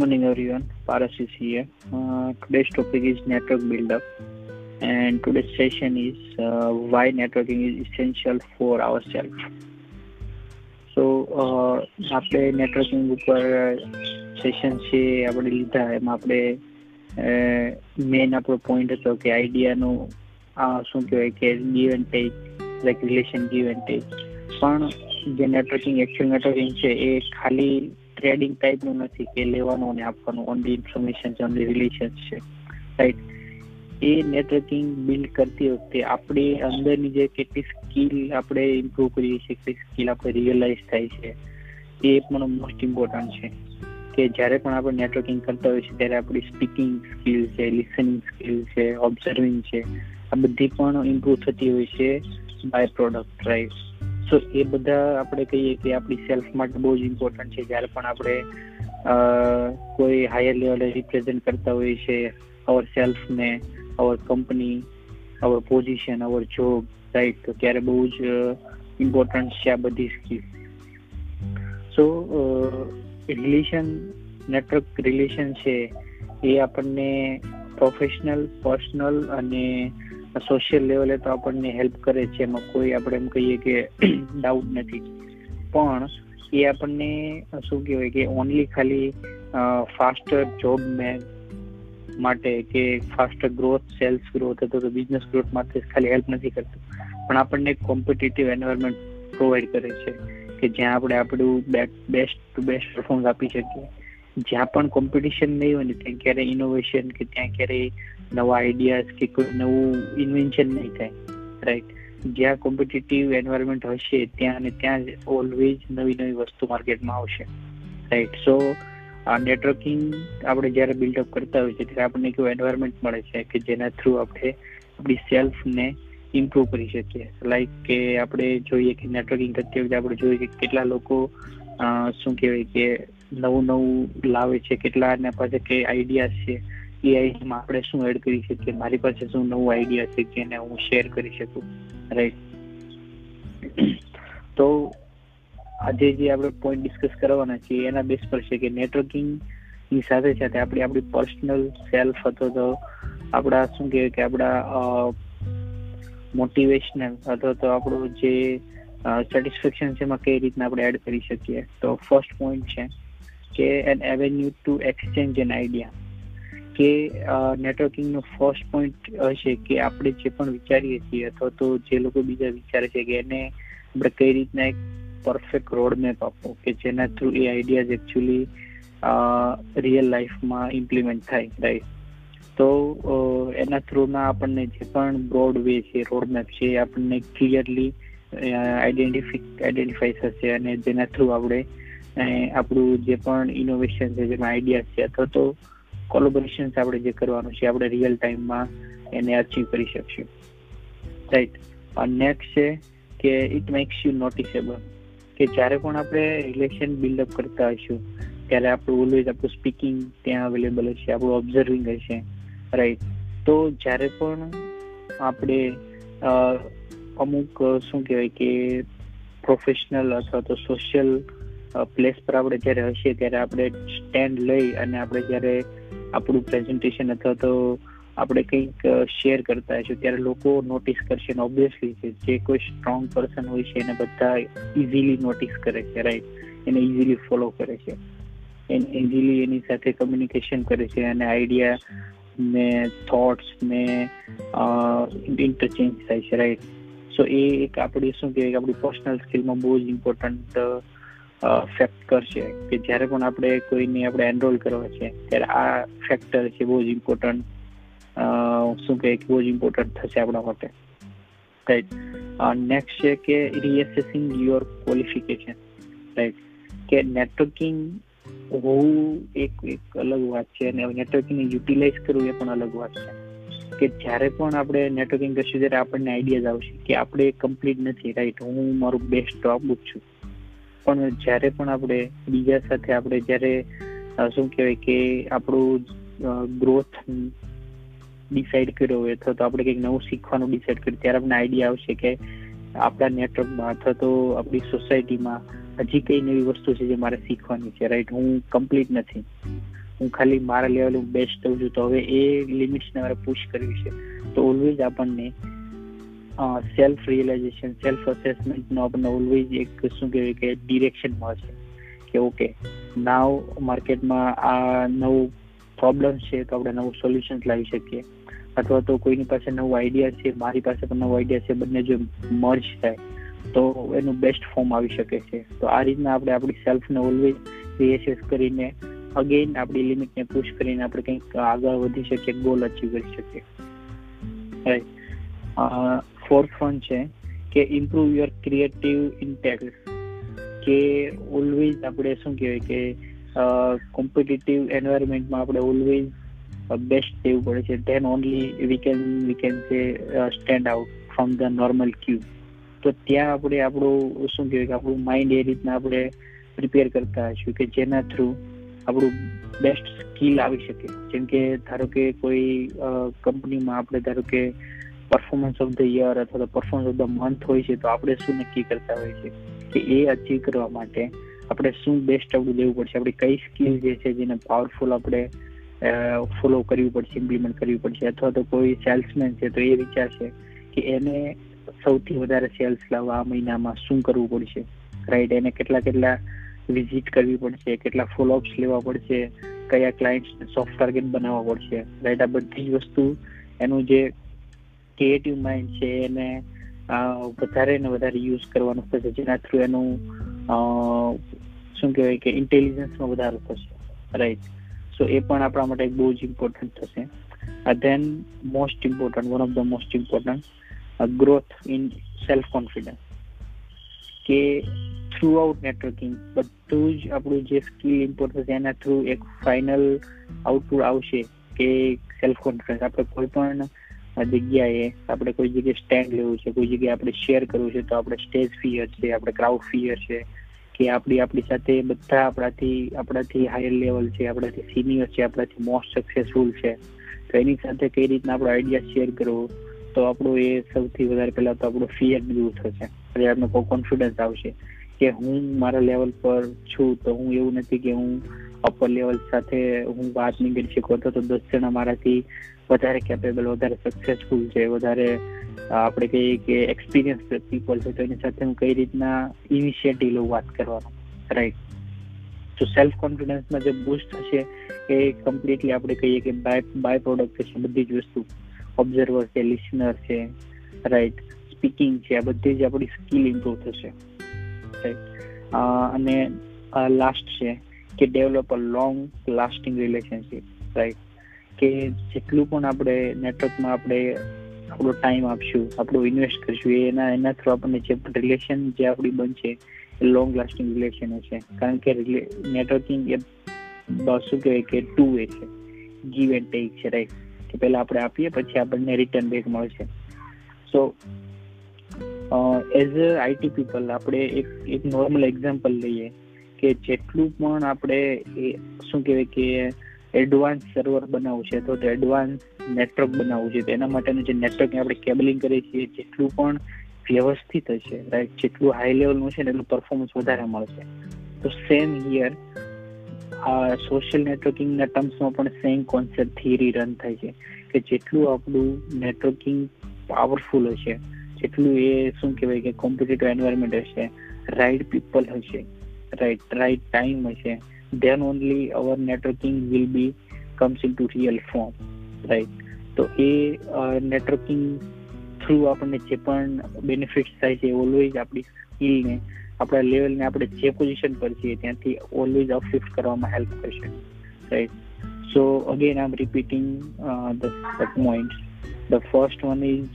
morning, everyone. Paras is here. Uh, today's topic is network build-up, and today's session is uh, why networking is essential for ourselves. સો આપણે networking ઉપર session છે આપણે લીધા એમાં આપણે main આપણો point હતો કે આઈડિયાનું શું કહેવાય કે give and take like relation give and take પણ જે નેટવર્કિંગ એકચ્યુઅલ નેટવર્કિંગ છે એ ખાલી ટ્રેડિંગ ટાઈપનું નથી કે લેવાનું અને આપવાનું. ઓનલી ઇન્ફોર્મેશન છે ઓનલી રિલેશન છે. રાઈટ એ નેટવર્કિંગ બિલ્ડ કરતી વખતે આપણી અંદરની જે કેટલી સ્કિલ આપણે ઇમ્પ્રુવ કરીએ છીએ, કેટલી સ્કિલ આપણે રિયલાઇઝ થાય છે, એ પણ મોસ્ટ ઇમ્પોર્ટન્ટ છે. કે જ્યારે પણ આપણે નેટવર્કિંગ કરતા હોઈએ છીએ, ત્યારે આપણી સ્પીકિંગ સ્કિલ છે લિસનિંગ સ્કિલ છે ઓબ્ઝર્વિંગ છે, આ બધી પણ ઇમ્પ્રુવ થતી હોય છે બાય પ્રોડક્ટ રાઈટ સો એ બધા આપણે કહીએ કે આપણી સેલ્ફ માટે બહુ જ ઇમ્પોર્ટન્ટ છે. જ્યારે પણ આપણે કોઈ હાયર લેવલે રિપ્રેઝેન્ટ કરતા હોઈએ છીએ our સેલ્ફને our company our position our job right તો ત્યારે બહુ જ ઇમ્પોર્ટન્ટ છે આ બધી skill so relation network relation છે, એ આપણને પ્રોફેશનલ પર્સનલ અને સોશિયલ લેવલે તો આપણને હેલ્પ કરે છે, એમાં કોઈ આપણે એમ કહીએ કે ડાઉટ નથી. પણ એ આપણને શું કહેવાય કે ઓનલી ખાલી ફાસ્ટર જોબ મેન માટે કે ફાસ્ટર ગ્રોથ સેલ્સ ગ્રોથ અથવા તો બિઝનેસ ગ્રોથ માટે ખાલી હેલ્પ નથી કરતું. પણ આપણને કોમ્પિટિટિવ એન્વાયરમેન્ટ પ્રોવાઈડ કરે છે કે જ્યાં આપણે આપણું બેસ્ટ ટુ બેસ્ટ પરફોર્મન્સ આપી શકીએ. જ્યાં પણ કોમ્પિટિશન નહીં હોય ને, ત્યાં ક્યારેય ઇનોવેશન કે ત્યાં ક્યારેય નવા આઈડિયાઝ કે કોઈ નવું ઇન્વેન્શન નહીં થાય રાઈટ જ્યાં કોમ્પિટિટિવ એન્વાયરમેન્ટ હશે, ત્યાં અને ત્યાં જ ઓલવેઝ નવી નવી વસ્તુ માર્કેટમાં આવશે રાઈટ સો આ નેટવર્કિંગ આપણે જ્યારે બિલ્ડઅપ કરતા હોઈએ છીએ, ત્યારે આપણને કેવું એન્વાયરમેન્ટ મળે છે કે જેના થ્રુ આપણે આપણી સેલ્ફને ઇમ્પ્રુવ કરી શકીએ. લાઈક કે આપણે જોઈએ કે નેટવર્કિંગ કરતી વખતે આપણે જોઈએ કે કેટલા લોકો શું કહેવાય કે નવું નવું લાવે છે, કેટલા એના પાસે કઈ આઈડિયા છે, એ આઈડિયામાં આપણે શું એડ કરી શકીએ? મારી પાસે શું નવું આઈડિયા છે જેને હું શેર કરી શકું? રાઈટ તો આજે જે આપણે પોઈન્ટ ડિસ્કસ કરવાના છીએ એના બેસ પર છે કે નેટવર્કિંગની સાથે સાથે આપણે, આપણી પર્સનલ સેલ્ફ અથવા તો આપણા શું કહેવાય કે આપણા મોટિવેશનલ અથવા તો આપણું જે સેટિસ્ફેક્શન છે એમાં કઈ રીતના આપણે એડ કરી શકીએ? તો ફર્સ્ટ પોઈન્ટ છે કે an avenue to exchange an idea કે નેટવર્કિંગનો ફર્સ્ટ પોઈન્ટ હશે કે આપણે જે પણ વિચારીએ છીએ અથવા તો જે લોકો બીજા વિચારે છે કે એને આપણે કઈ રીતના એક પરફેક્ટ રોડ મેપ આપવો કે જેના થ્રુ એ આઈડિયાઝ એકચ્યુઅલી રિયલ લાઈફમાં ઇમ્પ્લિમેન્ટ થાય રાઈટ તો એના થ્રુમાં આપણને જે પણ બ્રોડ વે છે રોડ મેપ છે, એ આપણને ક્લિયરલી આઈડેન્ટિફિક આઈડેન્ટિફાઈ થશે અને જેના થ્રુ આપણે આપણું જે પણ ઇનોવેશન છે, જેમાં આઈડિયા છે, અથવા તો કોલોબરેશન આપણે જે કરવાનું છે, આપણે રિયલ ટાઈમમાં એને અચીવ કરી શકશું. રાઈટ નેક્સ્ટ છે કે ઇટ મેક્સ યુ નોટિસેબલ કે જ્યારે પણ આપણે રિલેશન બિલ્ડઅપ કરતા હશું ત્યારે આપણું ઓલવેઝ આપણું સ્પીકિંગ ત્યાં અવેલેબલ હશે, આપણું ઓબ્ઝર્વિંગ હશે. રાઈટ તો જ્યારે પણ આપણે અમુક, શું કહેવાય કે પ્રોફેશનલ અથવા તો સોશિયલ પ્લેસ પર આપણે જ્યારે હશે ત્યારે આપણે સ્ટેન્ડ લઈ અને આપણે જ્યારે આપણું પ્રેઝન્ટેશન અથવા તો આપણે કંઈક શેર કરતા હશું ત્યારે લોકો નોટિસ કરશે અને ઓબ્વિયસલી જે કોઈ સ્ટ્રોંગ પર્સન હોય છે એને બધા ઇઝીલી નોટિસ કરે છે રાઈટ એને ઇઝીલી ફોલો કરે છે. એને ઇઝીલી એની સાથે કમ્યુનિકેશન કરે છે અને આઈડિયા ને થોટ્સ ને ઇન્ટરચેન્જ થાય છે રાઈટ સો એ એક આપણી શું કહેવાય આપણી પર્સનલ સ્કિલમાં બહુ જ ઇમ્પોર્ટન્ટ ફેક્ટર છે કે જ્યારે પણ આપણે કોઈને આપણે એનરોલ કરવા છે, ત્યારે આ ફેક્ટર છે બહુ જ ઇમ્પોર્ટન્ટ શું કહે બહુ જ ઇમ્પોર્ટન્ટ થશે આપણા માટે. રાઈટ નેક્સ્ટ છે કે રીએસેસિંગ યોર ક્વોલિફિકેશન રાઈટ કે નેટવર્કિંગ હોવું એક એક અલગ વાત છે અને નેટવર્કિંગને યુટિલાઇઝ કરવું એ પણ અલગ વાત છે. કે જ્યારે પણ આપણે નેટવર્કિંગ કરશું ત્યારે આપણને આઈડિયાઝ આવશે કે આપણે કમ્પ્લીટ નથી. રાઈટ હું મારું બેસ્ટ આપું જ છું. પણ જ્યારે પણ આપણે બીજા સાથે આપણે જ્યારે શું કહેવાય કે આપણું ગ્રોથ ડિસાઈડ કર્યો હોય અથવા તો આપણે કંઈક નવું શીખવાનું ડિસાઈડ કર્યું, ત્યારે આપણને આઈડિયા આવશે કે આપણા નેટવર્કમાં અથવા તો આપણી સોસાયટીમાં હજી કઈ નવી વસ્તુ છે જે મારે શીખવાની છે. રાઈટ હું કમ્પ્લીટ નથી. હું ખાલી મારા લેવલ હું બેસ્ટ થઉં છું. તો હવે એ લિમિટ્સને મારે પુશ કરવી છે. તો ઓલવેઝ આપણને સેલ્ફ રિયલાઇઝેશન સેલ્ફ અસેસમેન્ટનો આપણને ઓલવેઝ એક શું કહેવાય કે ડિરેક્શન મળશે કે ઓકે નાવ માર્કેટમાં આ નવું પ્રોબ્લેમ છે તો આપણે નવું સોલ્યુશન લાવી શકીએ. અથવા તો કોઈની પાસે નવું આઈડિયા છે, મારી પાસે પણ નવો આઈડિયા છે, બંને જો મર્જ થાય, તો એનું બેસ્ટ ફોર્મ આવી શકે છે. તો આ રીતના આપણે આપણી સેલ્ફને ઓલવેઝ રિએસેસ કરીને અગેન આપણી લિમિટને પુશ કરીને આપણે કંઈક આગળ વધી શકીએ ગોલ અચીવ કરી શકીએ. રાઈટ ફોર્થ વન છે કે ઇમ્પ્રુવ યોર ક્રિએટિવ ઇન્ટેક્ટ કે ઓલવેઝ આપણે શું કહેવાય કે કોમ્પિટિટિવ એન્વાયરમેન્ટમાં આપણે ઓલવેઝ બેસ્ટ દેવું પડે છે. Then only we can we can say stand out from the normal queue તો ત્યાં આપણે આપણું, શું કહેવાય કે, આપણું માઇન્ડ એ રીતના આપણે પ્રિપેર કરતા હશું કે જેના થ્રુ આપણું બેસ્ટ સ્કિલ આવી શકે. જેમ કે ધારો કે કોઈ કંપનીમાં આપણે ધારો કે પરફોર્મન્સ ઓફ ધ યર અથવા તો પરફોર્મન્સ ઓફ ધ મંથ હોય છે, તો આપણે શું નક્કી કરતા હોય છે કે એ અચીવ કરવા માટે આપણે શું બેસ્ટ આપણું દેવું પડશે? આપણી કઈ સ્કિલ જે છે, જેને પાવરફુલ આપણે ફોલો કરવી પડશે ઇમ્પ્લિમેન્ટ કરવી પડશે? અથવા તો કોઈ સેલ્સમેન છે, તો એ વિચારશે કે એને સૌથી વધારે સેલ્સ લાવવા આ મહિનામાં શું કરવું પડશે? રાઈટ એને કેટલા કેટલા વિઝિટ કરવી પડશે? કેટલા ફોલોઅપ્સ લેવા પડશે? કયા ક્લાયન્ટ્સને સોફ્ટ ટાર્ગેટ બનાવવા પડશે? રાઈટ આ બધી જ વસ્તુ એનું જે ક્રિએટિવ માઇન્ડ છે એને વધારે ને વધારે યુઝ કરવાનું થશે, જેના થ્રુ એનું શું કહેવાય કે ઇન્ટેલિજન્સમાં વધારો થશે. રાઈટ સો એ પણ આપણા માટે બહુ જ ઇમ્પોર્ટન્ટ થશે. Then most important one of the most important growth in self confidence કે થ્રુ આઉટ નેટવર્કિંગ બધું જ આપણું જે સ્કિલ ઇમ્પોર્ટ થશે, એના થ્રુ એક ફાઇનલ આઉટપુટ આવશે કે સેલ્ફ કોન્ફિડન્સ આપણે કોઈ પણ જગ્યાએ આપણે કોઈ જગ્યાએ સ્ટેન્ડ લેવું છે, કોઈ જગ્યાએ આપણે શેર કરવું છે, તો આપણે સ્ટેજ ફિયર છે, આપણે ક્રાઉડ ફિયર છે કે આપણી આપણી સાથે બધા આપણાથી આપણાથી હાયર લેવલ છે, આપણાથી સિનિયર છે, આપણાથી મોસ્ટ સક્સેસફુલ છે. તો એની સાથે કઈ રીતના આપણો આઈડિયા શેર કરવો, તો આપણું એ સૌથી વધારે પહેલાં તો આપણો ફિયર દૂર થશે. એટલે આપણને કોન્ફિડન્સ આવશે કે હું મારા લેવલ પર છું, તો હું એવું નથી કે હું અપર લેવલ સાથે હું વાત નહીં કરી શકું અથવા તો દસ જણા મારાથી વધારે કેપેબલ વધારે સક્સેસફુલ છે. વધારે આપણે કહીએ કે એક્સપિરિયન્સ પીપલ છે. તો એની સાથે હું કઈ રીતના ઇનિશિયેટિવ લઉં વાત કરવાનો. રાઈટ તો સેલ્ફ કોન્ફિડન્સમાં જે બુસ્ટ હશે એ કમ્પ્લીટલી આપણે કહીએ કે બાય બાય પ્રોડક્ટ છે બધી જ વસ્તુ. ઓબ્ઝર્વર છે લિસનર છે. રાઈટ સ્પીકિંગ છે. આ બધી જ આપણી સ્કિલ ઇમ્પ્રુવ થશે. રાઈટ અને લાસ્ટ છે. કે develop a long lasting relationship right કે જેટલું પણ આપણે નેટવર્કમાં આપણે આપણો ટાઈમ આપશું, આપણું ઇન્વેસ્ટ કરશું એના એના થ્રુ આપણને જે રિલેશન જે આપણી બનશે, એ લોંગ લાસ્ટિંગ રિલેશન હશે. કારણ કે નેટવર્કિંગ એ શું કહેવાય કે ટુ વે છે. ગીવ એન્ડ ટેક છે રાઈટ કે પહેલા આપણે આપીએ, પછી આપણને રિટર્ન બેક મળશે. So as a IT people આપણે એક એક નોર્મલ એક્ઝામ્પલ લઈએ. કે જેટલું પણ આપણે એ શું કહેવાય કે એડવાન્સ સર્વર બનાવવું છે, તો એડવાન્સ નેટવર્ક બનાવવું છે. એના માટેનું જે નેટવર્ક આપણે કેબલિંગ કરીએ છીએ, જેટલું પણ વ્યવસ્થિત હશે રાઈટ જેટલું હાઈ લેવલનું છે ને એટલું પરફોર્મન્સ વધારે મળશે. તો સેમ હિયર આ સોશિયલ નેટવર્કિંગના ટર્મ્સમાં પણ સેમ કોન્સેપ્ટ થિયરી રન થાય છે, કે જેટલું આપણું નેટવર્કિંગ પાવરફુલ હશે, જેટલું એ શું કહેવાય કે કોમ્પિટેટિવ એન્વાયરમેન્ટ હશે રાઈટ પીપલ હશે રાઈટ right ટાઈમ હશે. Then only our networking will be comes into real form, right? તો એ નેટવર્કિંગ થ્રુ આપણને જે પણ બેનિફિટ્સ થાય છે ઓલવેઝ આપણી સ્કિલને આપણા લેવલને આપણે જે પોઝિશન પર છીએ, ત્યાંથી ઓલવેઝ અપશિફ્ટ કરવામાં હેલ્પ કરશે right so again I am repeating the point the first one is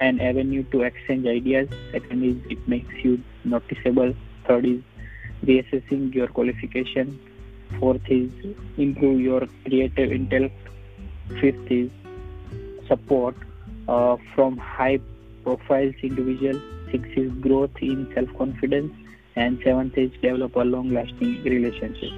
an avenue to exchange ideas second is it makes you noticeable third is reassessing your qualification. Fourth is improve your creative intellect. Fifth is support uh, from high profiles individual. Sixth is growth in self confidence. And seventh is develop a long lasting relationship.